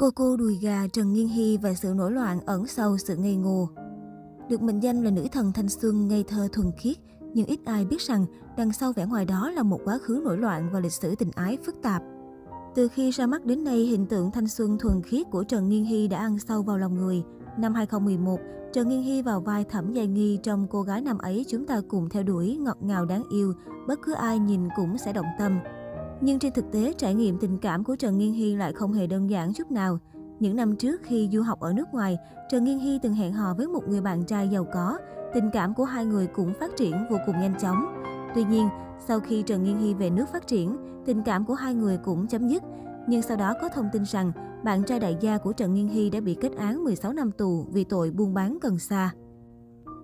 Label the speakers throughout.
Speaker 1: Cô cô đùi gà Trần Nghiên Hy và sự nổi loạn ẩn sau sự ngây ngô. Được mệnh danh là nữ thần thanh xuân ngây thơ thuần khiết, nhưng ít ai biết rằng đằng sau vẻ ngoài đó là một quá khứ nổi loạn và lịch sử tình ái phức tạp. Từ khi ra mắt đến nay, hình tượng thanh xuân thuần khiết của Trần Nghiên Hy đã ăn sâu vào lòng người. Năm 2011, Trần Nghiên Hy vào vai Thẩm Giai Nghi trong Cô gái năm ấy chúng ta cùng theo đuổi, ngọt ngào đáng yêu, bất cứ ai nhìn cũng sẽ động tâm. Nhưng trên thực tế, trải nghiệm tình cảm của Trần Nghiên Hy lại không hề đơn giản chút nào. Những năm trước khi du học ở nước ngoài, Trần Nghiên Hy từng hẹn hò với một người bạn trai giàu có. Tình cảm của hai người cũng phát triển vô cùng nhanh chóng. Tuy nhiên, sau khi Trần Nghiên Hy về nước phát triển, tình cảm của hai người cũng chấm dứt. Nhưng sau đó có thông tin rằng bạn trai đại gia của Trần Nghiên Hy đã bị kết án 16 năm tù vì tội buôn bán cần sa.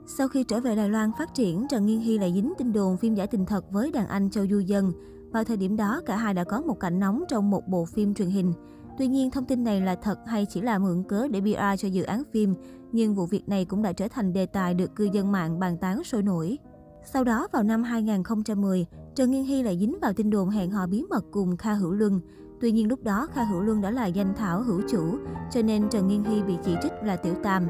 Speaker 1: Sau khi trở về Đài Loan phát triển, Trần Nghiên Hy lại dính tin đồn phim giả tình thật với đàn anh Châu Du Dân. Vào thời điểm đó, cả hai đã có một cảnh nóng trong một bộ phim truyền hình. Tuy nhiên, thông tin này là thật hay chỉ là mượn cớ để PR cho dự án phim, nhưng vụ việc này cũng đã trở thành đề tài được cư dân mạng bàn tán sôi nổi. Sau đó, vào năm 2010, Trần Nghiên Hy lại dính vào tin đồn hẹn hò bí mật cùng Kha Hữu Luân. Tuy nhiên lúc đó Kha Hữu Luân đã là danh thảo hữu chủ, cho nên Trần Nghiên Hy bị chỉ trích là tiểu tam.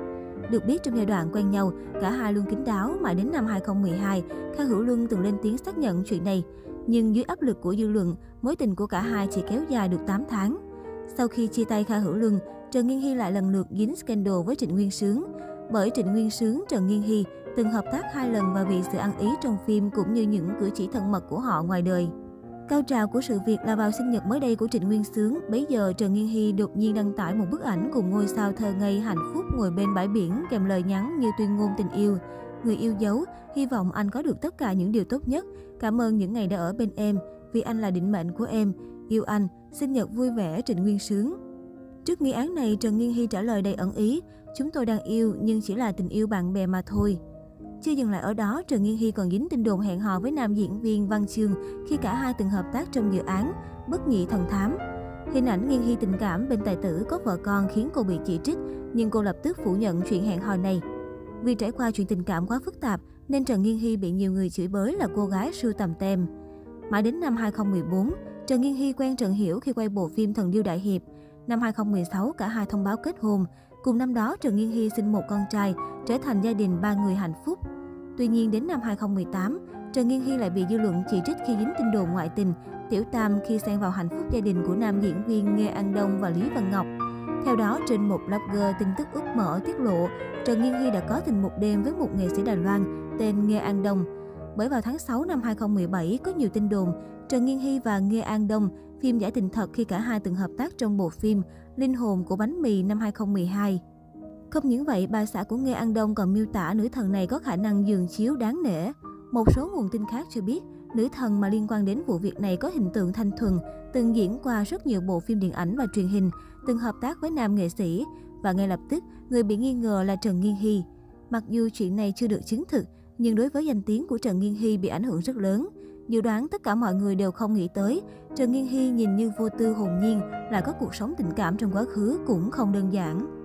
Speaker 1: Được biết trong giai đoạn quen nhau, cả hai luôn kín đáo mãi đến năm 2012, Kha Hữu Luân từng lên tiếng xác nhận chuyện này. Nhưng dưới áp lực của dư luận, mối tình của cả hai chỉ kéo dài được 8 tháng. Sau khi chia tay Kha Hữu Luân, Trần Nghiên Hy lại lần lượt dính scandal với Trịnh Nguyên Sướng. Bởi Trịnh Nguyên Sướng, Trần Nghiên Hy từng hợp tác hai lần và vì sự ăn ý trong phim cũng như những cử chỉ thân mật của họ ngoài đời. Cao trào của sự việc là vào sinh nhật mới đây của Trịnh Nguyên Sướng, bấy giờ Trần Nghiên Hy đột nhiên đăng tải một bức ảnh cùng ngôi sao thơ ngây hạnh phúc ngồi bên bãi biển kèm lời nhắn như tuyên ngôn tình yêu. Người yêu dấu, hy vọng anh có được tất cả những điều tốt nhất. Cảm ơn những ngày đã ở bên em, vì anh là định mệnh của em. Yêu anh, sinh nhật vui vẻ Trịnh Nguyên Sướng. Trước nghi án này, Trần Nghiên Hy trả lời đầy ẩn ý, chúng tôi đang yêu nhưng chỉ là tình yêu bạn bè mà thôi. Chưa dừng lại ở đó, Trần Nghiên Hy còn dính tin đồn hẹn hò với nam diễn viên Văn Chương khi cả hai từng hợp tác trong dự án Bất nhị thần thám. Hình ảnh Nghiên Hy tình cảm bên tài tử có vợ con khiến cô bị chỉ trích, nhưng cô lập tức phủ nhận chuyện hẹn hò này. Vì trải qua chuyện tình cảm quá phức tạp, nên Trần Nghiên Hy bị nhiều người chửi bới là cô gái sưu tầm tem. Mãi đến năm 2014, Trần Nghiên Hy quen Trần Hiểu khi quay bộ phim Thần Điêu Đại Hiệp. Năm 2016, cả hai thông báo kết hôn. Cùng năm đó, Trần Nghiên Hy sinh một con trai, trở thành gia đình ba người hạnh phúc. Tuy nhiên, đến năm 2018, Trần Nghiên Hy lại bị dư luận chỉ trích khi dính tin đồn ngoại tình, tiểu tam khi xen vào hạnh phúc gia đình của nam diễn viên Nghe An Đông và Lý Văn Ngọc. Theo đó, trên một blogger tin tức úp mở tiết lộ, Trần Nghiên Hy đã có tình một đêm với một nghệ sĩ Đài Loan tên Nghe An Đông. Bởi vào tháng 6 năm 2017 có nhiều tin đồn Trần Nghiên Hy và Nghe An Đông phim giải tình thật khi cả hai từng hợp tác trong bộ phim Linh hồn của bánh mì năm 2012. Không những vậy, bà xã của Nghe An Đông còn miêu tả nữ thần này có khả năng dường chiếu đáng nể. Một số nguồn tin khác cho biết, nữ thần mà liên quan đến vụ việc này có hình tượng thanh thuần, từng diễn qua rất nhiều bộ phim điện ảnh và truyền hình, từng hợp tác với nam nghệ sĩ và ngay lập tức người bị nghi ngờ là Trần Nghiên Hy. Mặc dù chuyện này chưa được chứng thực, nhưng đối với danh tiếng của Trần Nghiên Hy bị ảnh hưởng rất lớn. Dự đoán tất cả mọi người đều không nghĩ tới, Trần Nghiên Hy nhìn như vô tư hồn nhiên, lại có cuộc sống tình cảm trong quá khứ cũng không đơn giản.